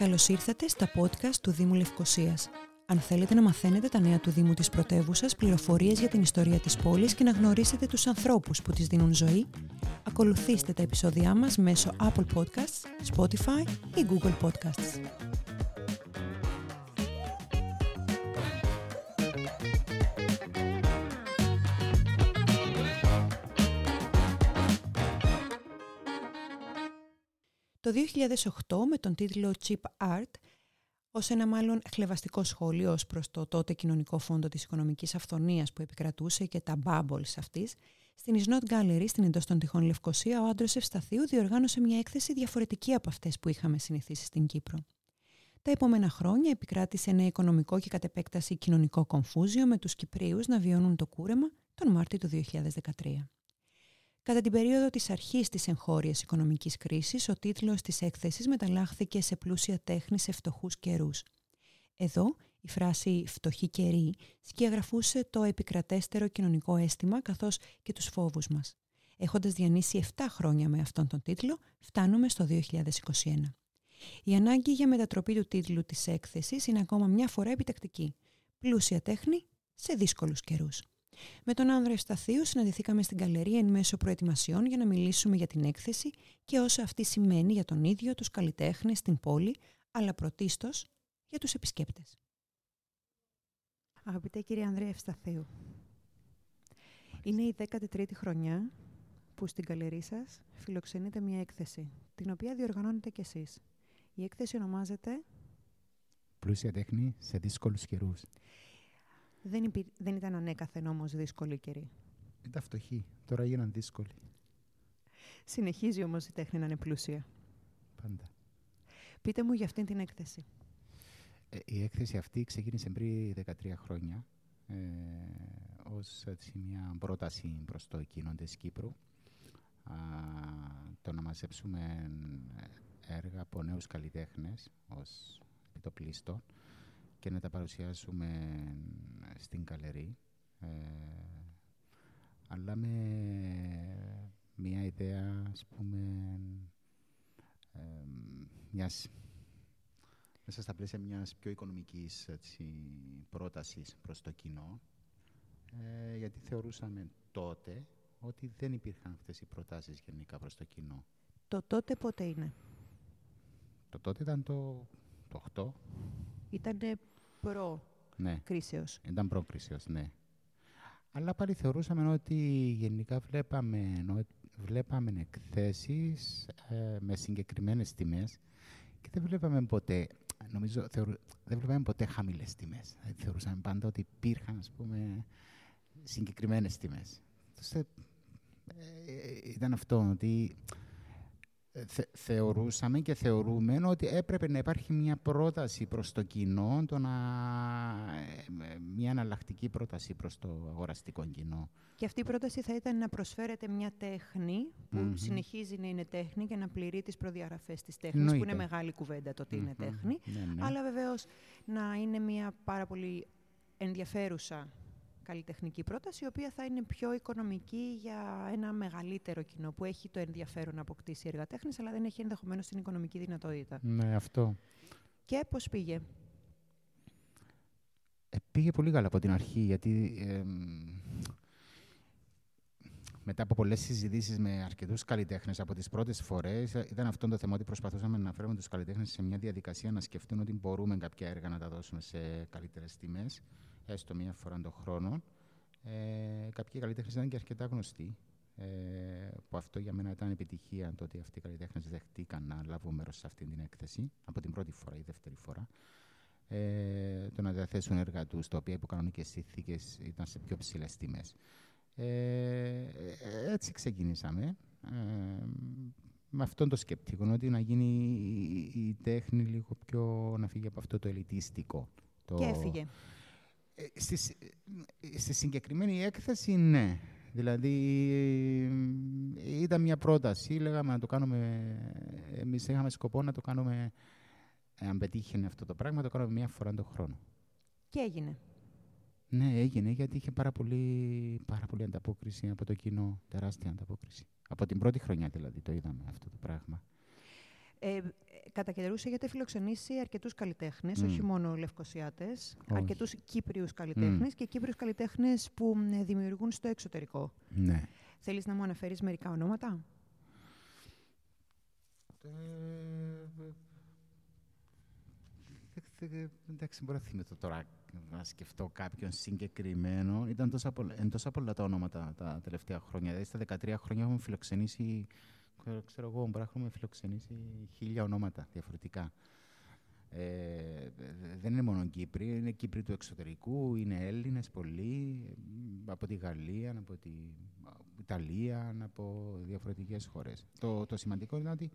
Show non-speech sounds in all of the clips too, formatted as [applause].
Καλώς ήρθατε στα podcast του Δήμου Λευκοσίας. Αν θέλετε να μαθαίνετε τα νέα του Δήμου της πρωτεύουσας, πληροφορίες για την ιστορία της πόλης και να γνωρίσετε τους ανθρώπους που της δίνουν ζωή, ακολουθήστε τα επεισόδια μας μέσω Apple Podcasts, Spotify ή Google Podcasts. Το 2008 με τον τίτλο Cheap Art ως ένα μάλλον χλεβαστικό σχόλιο ως προς το τότε κοινωνικό φόντο της οικονομικής αυθονίας που επικρατούσε και τα bubbles αυτής, στην Is Not Gallery, στην εντός των τυχών Λευκοσία, ο άντρος Ευσταθίου διοργάνωσε μια έκθεση διαφορετική από αυτές που είχαμε συνηθίσει στην Κύπρο. Τα επόμενα χρόνια επικράτησε ένα οικονομικό και κατ' επέκταση κοινωνικό κομφούζιο με τους Κυπρίους να βιώνουν το κούρεμα τον Μάρτιο του 2013. Κατά την περίοδο της αρχής της εγχώριας οικονομικής κρίσης, ο τίτλος της έκθεσης μεταλλάχθηκε σε πλούσια τέχνη σε φτωχούς καιρούς. Εδώ, η φράση «φτωχή καιρή» σκιαγραφούσε το επικρατέστερο κοινωνικό αίσθημα καθώς και τους φόβους μας. Έχοντας διανύσει 7 χρόνια με αυτόν τον τίτλο, φτάνουμε στο 2021. Η ανάγκη για μετατροπή του τίτλου της έκθεσης είναι ακόμα μια φορά επιτακτική. Πλούσια τέχνη σε δύσκολους καιρούς. Με τον Άνδρο Ευσταθίου συναντηθήκαμε στην καλερία εν μέσω προετοιμασιών για να μιλήσουμε για την έκθεση και όσα αυτή σημαίνει για τον ίδιο, τους καλλιτέχνες, την πόλη, αλλά πρωτίστως για τους επισκέπτες. Αγαπητέ κύριε Ανδρέα Ευσταθίου, είναι η 13η χρονιά που στην καλερί σας φιλοξενείτε μια έκθεση, την οποία διοργανώνετε κι εσείς. Η έκθεση ονομάζεται... Πλούσια τέχνη σε δύσκολους καιρούς. Δεν, υπή... δεν ήταν ανέκαθεν όμως δύσκολη καιρή. Ήταν φτωχή. Τώρα έγιναν δύσκολοι. Συνεχίζει όμως η τέχνη να είναι πλούσια. Πάντα. Πείτε μου για αυτήν την έκθεση. Ε, η έκθεση αυτή ξεκίνησε πριν 13 χρόνια ε, ως έτσι, μια πρόταση προς το κοινό της Κύπρου α, το να μαζέψουμε έργα από νέους καλλιτέχνες ως επιτοπλίστων και να τα παρουσιάσουμε στην καλερί. Ε, αλλά με μια ιδέα, ας πούμε, ε, μιας, μέσα στα πλαίσια μιας πιο οικονομικής έτσι, πρότασης προς το κοινό, ε, γιατί θεωρούσαμε τότε ότι δεν υπήρχαν αυτές οι προτάσεις γενικά προς το κοινό. Το τότε πότε είναι; Το τότε ήταν το, το 8. Ήταν προ-κρίσεως. Ναι. Ήταν προ-κρίσεως, ναι. Αλλά πάλι θεωρούσαμε ότι γενικά βλέπαμε, βλέπαμε εκθέσεις ε, με συγκεκριμένες τιμές και δεν βλέπαμε ποτέ, νομίζω, θεωρού, δεν βλέπαμε ποτέ χαμηλές τιμές. Δηλαδή, θεωρούσαμε πάντα ότι υπήρχαν, ας πούμε, συγκεκριμένες τιμές. Ε, ε, ήταν αυτό, ότι θεωρούσαμε και θεωρούμε ότι έπρεπε να υπάρχει μια πρόταση προς το κοινό, το να, ε, μια αναλλακτική πρόταση προς το αγοραστικό κοινό. Και αυτή η πρόταση θα ήταν να προσφέρετε μια τέχνη που συνεχίζει να είναι τέχνη και να πληρεί τις προδιαγραφές της τέχνης, που είναι μεγάλη κουβέντα το ότι είναι τέχνη, ναι, ναι. αλλά βεβαίως να είναι μια πάρα πολύ ενδιαφέρουσα καλλιτεχνική πρόταση, η οποία θα είναι πιο οικονομική για ένα μεγαλύτερο κοινό που έχει το ενδιαφέρον να αποκτήσει έργα τέχνης, αλλά δεν έχει ενδεχομένως την οικονομική δυνατότητα. Ναι, αυτό. Και πώς πήγε; Ε, πήγε πολύ καλά από την αρχή, γιατί μετά από πολλές συζητήσεις με αρκετούς καλλιτέχνες από τις πρώτες φορές, ήταν αυτό το θέμα ότι προσπαθούσαμε να φέρουμε τους καλλιτέχνες σε μια διαδικασία να σκεφτούν ότι μπορούμε κάποια έργα να τα δώσουμε σε καλύτερες τιμές έστω μία φορά τον χρόνο. Ε, κάποιοι καλλιτέχνες ήταν και αρκετά γνωστοί. Ε, που αυτό για μένα ήταν επιτυχία το ότι αυτοί οι καλλιτέχνες δεχτήκαν να λάβουν μέρος σε αυτή την έκθεση από την πρώτη φορά ή δεύτερη φορά. Ε, το να διαθέσουν έργα τους, τα οποία υπό κανονικέ συνθήκες ήταν σε πιο ψηλές τιμές. Ε, έτσι ξεκινήσαμε. Ε, με αυτόν το σκεπτικό, ότι να γίνει η, η, τέχνη λίγο πιο να φύγει από αυτό το ελιτίστικο. Το, και έφυγε. Ε, στη, στη συγκεκριμένη έκθεση, ναι. Δηλαδή, ήταν μια πρόταση, λέγαμε να το κάνουμε, εμείς είχαμε σκοπό να το κάνουμε, αν πετύχει αυτό το πράγμα, να το κάνουμε μια φορά τον χρόνο. Και έγινε. Ναι, έγινε, γιατί είχε πάρα πολύ, πάρα πολύ ανταπόκριση από το κοινό, τεράστια ανταπόκριση. Από την πρώτη χρονιά δηλαδή το είδαμε αυτό το πράγμα. Ε, κατά καιρού έχετε φιλοξενήσει αρκετούς καλλιτέχνες, όχι μόνο λευκοσιάτες, αρκετούς Κύπριους καλλιτέχνες και Κύπριους καλλιτέχνες που δημιουργούν στο εξωτερικό. Ναι. Θέλεις να μου αναφέρεις μερικά ονόματα? Ε, εντάξει, μπορώ να θυμηθώ τώρα να σκεφτώ κάποιον συγκεκριμένο. Ήταν τόσα πολλά, τόσα πολλά τα όνόματα τα τελευταία χρόνια. Δηλαδή, στα 13 χρόνια έχουμε φιλοξενήσει, ξέρω εγώ, μπορεί να έχουμε φιλοξενήσει χίλια ονόματα διαφορετικά. Ε, δεν είναι μόνο Κύπροι, είναι Κύπροι του εξωτερικού, είναι Έλληνες πολλοί, από τη Γαλλία, από τη Ιταλία, από διαφορετικές χώρες. Το, το σημαντικό είναι ότι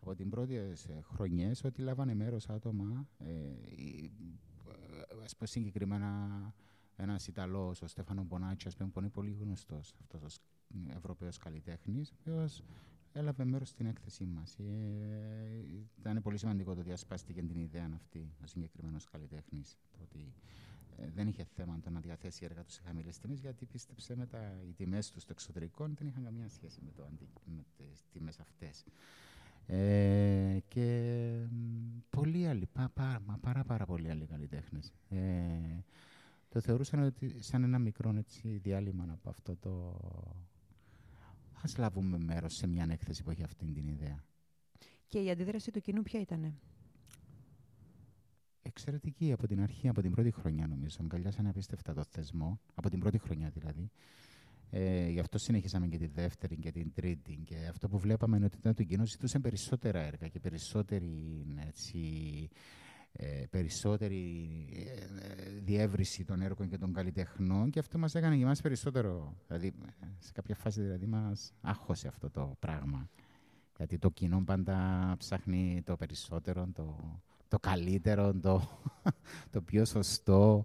από την πρώτη χρονιές ότι λάβανε μέρος άτομα, ε, ας πούμε συγκεκριμένα ένας Ιταλός, ο Στέφανο Μπονάτσι, που είναι πολύ γνωστός αυτός ο Ευρωπαίος καλλιτέχνης, ο οποίος έλαβε μέρος στην έκθεσή μας. Ε, ήταν πολύ σημαντικό το ότι ασπάστηκε την ιδέα αυτή ο συγκεκριμένος καλλιτέχνης. Ότι ε, δεν είχε θέμα το να διαθέσει έργα τους σε χαμηλές τιμές, γιατί πίστεψε με τα, οι τιμές τους στο εξωτερικό δεν είχαν καμία σχέση με, το, με τις τιμές αυτές. Ε, και πολλοί άλλοι, πά, πά, πάρα, πάρα πολλοί άλλοι καλλιτέχνες. Ε, το θεωρούσαν ότι σαν ένα μικρό έτσι, διάλειμμα από αυτό το... Ας λάβουμε μέρος σε μια έκθεση που έχει αυτή την ιδέα. Και η αντίδραση του κοινού ποια ήτανε; Εξαιρετική από την αρχή, από την πρώτη χρονιά νομίζω. Αγκαλιάσανε απίστευτα το θεσμό, από την πρώτη χρονιά δηλαδή. Ε, γι' αυτό συνεχίσαμε και τη δεύτερη και την τρίτη. Και αυτό που βλέπαμε είναι ότι το κοινό ζητούσε περισσότερα έργα και περισσότερη, έτσι, ε, περισσότερη ε, διεύρυνση των έργων και των καλλιτεχνών και αυτό μας έκανε και εμάς περισσότερο. Δηλαδή, σε κάποια φάση δηλαδή μας άχωσε αυτό το πράγμα. Γιατί το κοινό πάντα ψάχνει το περισσότερο, το, το καλύτερο, το, [laughs] το πιο σωστό.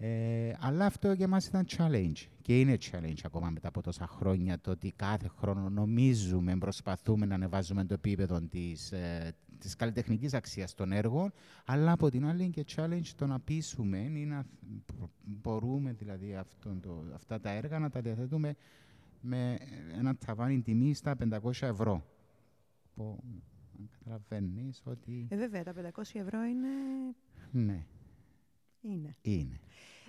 Ε, αλλά αυτό για μας ήταν challenge και είναι challenge ακόμα μετά από τόσα χρόνια το ότι κάθε χρόνο νομίζουμε, προσπαθούμε να ανεβάζουμε το επίπεδο της, ε, της καλλιτεχνικής αξίας των έργων αλλά από την άλλη και challenge το να πείσουμε ή να μπορούμε δηλαδή το, αυτά τα έργα να τα διαθέτουμε με ένα ταβάνι τιμή στα 500 ευρώ. Που καταλαβαίνεις ότι. Ε, βέβαια, τα 500 ευρώ είναι. Ναι. Είναι. είναι.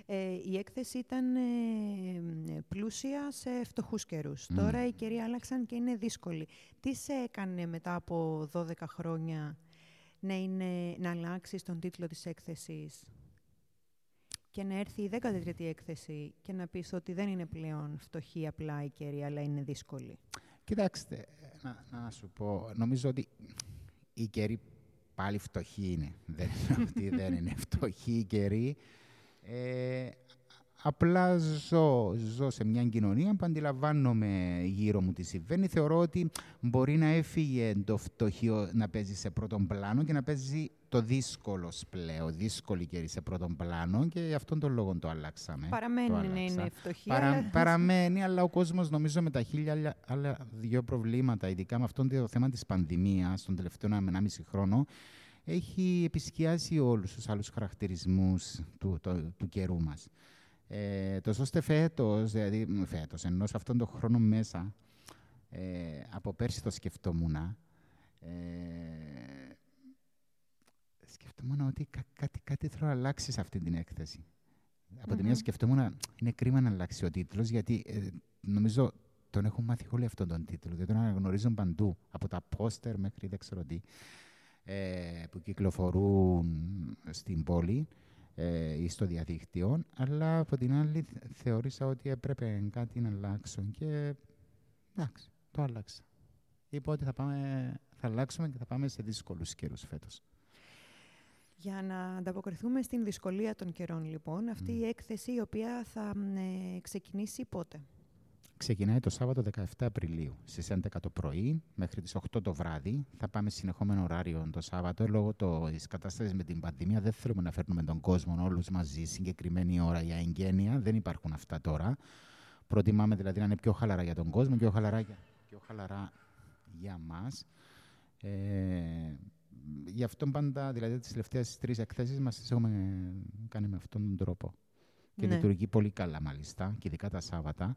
Ε, η έκθεση ήταν ε, πλούσια σε φτωχούς καιρούς. Τώρα οι καιροί άλλαξαν και είναι δύσκολοι. Τι σε έκανε μετά από 12 χρόνια να, είναι, να αλλάξεις τον τίτλο της έκθεσης και να έρθει η 13η έκθεση και να πεις ότι δεν είναι πλέον φτωχή απλά η καιρή, αλλά είναι δύσκολη. Κοιτάξτε, να, να σου πω, νομίζω ότι η καιρή πάλι φτωχή είναι. [laughs] Δεν είναι δεν είναι φτωχή η καιρή. Ε, απλά ζω, ζω σε μια κοινωνία που αντιλαμβάνομαι γύρω μου τι συμβαίνει. Θεωρώ ότι μπορεί να έφυγε το φτωχείο να παίζει σε πρώτον πλάνο και να παίζει το δύσκολο πλέον, δύσκολη καιρή σε πρώτον πλάνο και γι' αυτόν τον λόγο το αλλάξαμε. Παραμένει να είναι φτωχή. Παρα, Παραμένει, αλλά ο κόσμος νομίζω με τα χίλια άλλα, δύο προβλήματα, ειδικά με αυτό το θέμα της πανδημίας τον τελευταίο 1,5 χρόνο, έχει επισκιάσει όλους τους άλλους χαρακτηρισμούς του, το, του καιρού μας. Ε, τόσο ώστε φέτος, δηλαδή φέτος, ενώ σε αυτόν τον χρόνο μέσα, ε, από πέρσι το σκεφτόμουν, ε, σκεφτόμουν ότι κά, κάτι, κάτι θέλω να αλλάξει σε αυτή την έκθεση. Από τη μια σκεφτόμουν, είναι κρίμα να αλλάξει ο τίτλος, γιατί ε, νομίζω τον έχουν μάθει όλοι αυτόν τον τίτλο. Δεν τον αναγνωρίζουν παντού, από τα πόστερ μέχρι δεν ξέρω τι. Ε, που κυκλοφορούν στην πόλη ε, ή στο διαδίκτυο, αλλά από την άλλη θεώρησα ότι έπρεπε κάτι να αλλάξω και εντάξει, το άλλαξα. Είπα ότι θα, πάμε, θα αλλάξουμε και θα πάμε σε δύσκολους καιρούς φέτος. Για να ανταποκριθούμε στην δυσκολία των καιρών, λοιπόν, αυτή η έκθεση η οποία θα ε, ξεκινήσει πότε; Ξεκινάει το Σάββατο 17 Απριλίου στις 11 το πρωί μέχρι τις 8 το βράδυ. Θα πάμε συνεχόμενο ωράριο το Σάββατο. Λόγω της κατάστασης με την πανδημία δεν θέλουμε να φέρνουμε τον κόσμο όλους μαζί συγκεκριμένη ώρα για εγγένεια. Δεν υπάρχουν αυτά τώρα. Προτιμάμε δηλαδή να είναι πιο χαλαρά για τον κόσμο, πιο χαλαρά για, πιο χαλαρά για μας. Ε, γι' αυτό πάντα, δηλαδή τις τελευταίες τρεις εκθέσεις μας τις έχουμε κάνει με αυτόν τον τρόπο. Και ναι. λειτουργεί πολύ καλά μάλιστα, και ειδικά τα Σάββατα.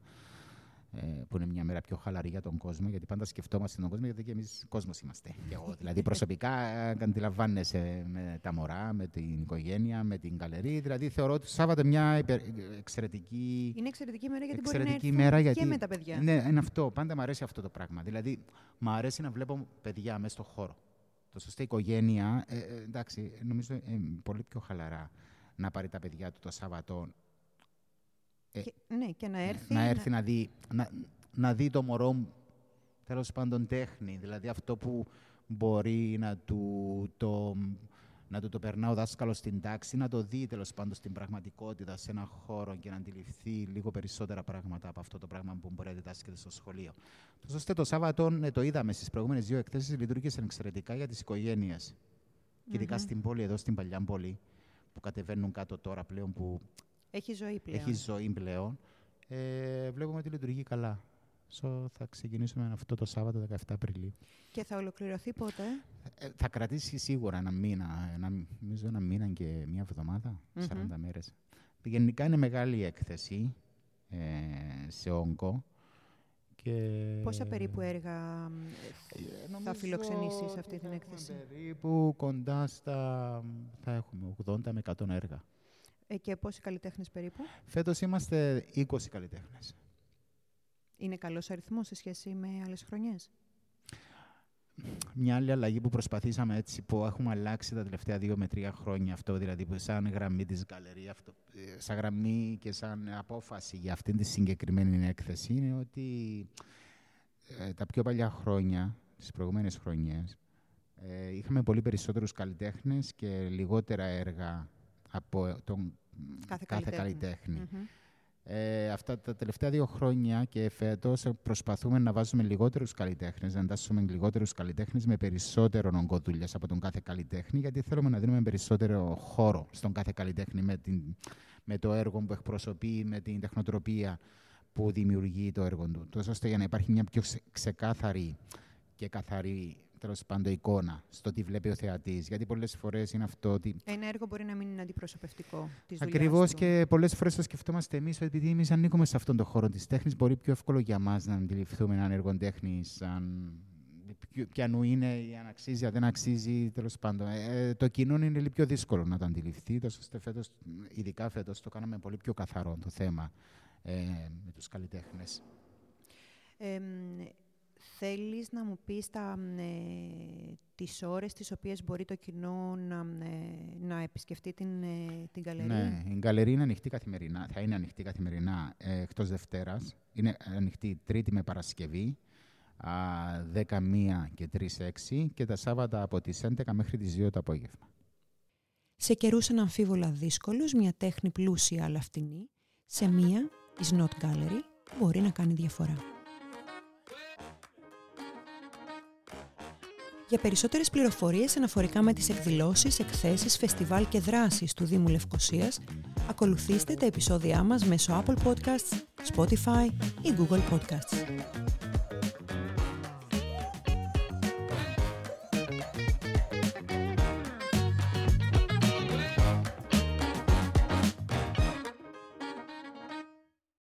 ε, που είναι μια μέρα πιο χαλαρή για τον κόσμο, γιατί πάντα σκεφτόμαστε τον κόσμο, γιατί και εμείς κόσμος είμαστε. Και εγώ, δηλαδή, [laughs] προσωπικά αντιλαμβάνεσαι με τα μωρά, με την οικογένεια, με την καλερί. Δηλαδή, θεωρώ ότι το Σάββατο μια υπερ, εξαιρετική. Είναι εξαιρετική μέρα γιατί εξαιρετική μπορεί να μέρα γιατί, και με τα παιδιά. Ναι, είναι αυτό. Πάντα μου αρέσει αυτό το πράγμα. Δηλαδή, μου αρέσει να βλέπω παιδιά μέσα στον χώρο. Το σωστή οικογένεια, ε, ε, εντάξει, νομίζω ε, πολύ πιο χαλαρά να πάρει τα παιδιά του το Σάββατο ε, και, ναι, και να έρθει. Να έρθει να, δει, να, να δει το μωρό μου, τέλος πάντων τέχνη, δηλαδή αυτό που μπορεί να του το, να του το περνά ο δάσκαλο στην τάξη, να το δει τέλος πάντων στην πραγματικότητα, σε ένα χώρο και να αντιληφθεί λίγο περισσότερα πράγματα από αυτό το πράγμα που μπορεί να διδάσκεται στο σχολείο. Το ώστε το Σάββατο, ναι, το είδαμε στις προηγούμενες δύο εκθέσεις, λειτουργήσε εξαιρετικά για τις οικογένειες. Mm-hmm. Και ειδικά στην πόλη, εδώ στην παλιά πόλη, που κατεβαίνουν κάτω τώρα πλέον, που έχει ζωή πλέον. Έχει ζωή πλέον. Ε, βλέπουμε ότι λειτουργεί καλά. So, θα ξεκινήσουμε αυτό το Σάββατο 17 Απριλίου. Και θα ολοκληρωθεί πότε; Ε, θα κρατήσει σίγουρα ένα μήνα, ένα, νομίζω ένα μήνα και μία εβδομάδα, 40 μέρες. Γενικά είναι μεγάλη έκθεση ε, σε όγκο. Και... Πόσα περίπου έργα ε, θα φιλοξενήσεις σε αυτή την έκθεση; Περίπου κοντά στα, θα έχουμε 80 με 100 έργα. Ε, και πόσοι καλλιτέχνες περίπου; Φέτος είμαστε 20 καλλιτέχνες. Είναι καλός αριθμός σε σχέση με άλλες χρονιές; Μια άλλη αλλαγή που προσπαθήσαμε έτσι, που έχουμε αλλάξει τα τελευταία δύο με τρία χρόνια αυτό, δηλαδή που σαν γραμμή της γκαλερί, αυτό, ε, σαν γραμμή και σαν απόφαση για αυτήν τη συγκεκριμένη έκθεση, είναι ότι ε, τα πιο παλιά χρόνια, τις προηγούμενες χρονιές, ε, είχαμε πολύ περισσότερους καλλιτέχνες και λιγότερα έργα από τον κάθε, κάθε καλλιτέχνη. Ε, αυτά τα τελευταία δύο χρόνια και φέτος προσπαθούμε να βάζουμε λιγότερους καλλιτέχνες, να εντάσσουμε λιγότερους καλλιτέχνες με περισσότερο ογκό δουλειάς από τον κάθε καλλιτέχνη, γιατί θέλουμε να δίνουμε περισσότερο χώρο στον κάθε καλλιτέχνη με, την, με το έργο που εκπροσωπεί, με την τεχνοτροπία που δημιουργεί το έργο του. Τόσο ώστε για να υπάρχει μια πιο ξεκάθαρη και καθαρή τέλο πάντων εικόνα στο τι βλέπει ο θεατής. Γιατί πολλές φορές είναι αυτό ότι. Ένα έργο μπορεί να μην είναι αντιπροσωπευτικό της δουλειάς. Ακριβώς και πολλές φορές το σκεφτόμαστε εμείς ότι επειδή εμείς ανήκουμε σε αυτόν τον χώρο της τέχνης, μπορεί πιο εύκολο για μας να αντιληφθούμε έναν έργο τέχνης, αν ποιανού είναι ή αν αξίζει, αν δεν αξίζει, τέλος πάντων. Ε, ε, το κοινό είναι λίγο πιο δύσκολο να το αντιληφθεί, τόσο ώστε φέτος, ειδικά φέτος το κάναμε πολύ πιο καθαρό το θέμα ε, με τους καλλιτέχνες. Ε, θέλεις να μου πεις τα, ε, τις ώρες τις οποίες μπορεί το κοινό να, ε, να επισκεφτεί την, ε, την γκαλερί. Ναι, η γκαλερί είναι ανοιχτή καθημερινά, θα είναι ανοιχτή καθημερινά ε, εκτός Δευτέρας. Είναι ανοιχτή Τρίτη με Παρασκευή, 10 και 3 6 και τα Σάββατα από τις 11 μέχρι τις 2 το απόγευμα. Σε καιρούς αναμφίβολα δύσκολους, μια τέχνη πλούσια αλλά φτηνή, σε μία, η Not Gallery, μπορεί να κάνει διαφορά. Για περισσότερες πληροφορίες αναφορικά με τις εκδηλώσεις, εκθέσεις, φεστιβάλ και δράσεις του Δήμου Λευκοσίας, ακολουθήστε τα επεισόδια μας μέσω Apple Podcasts, Spotify ή Google Podcasts.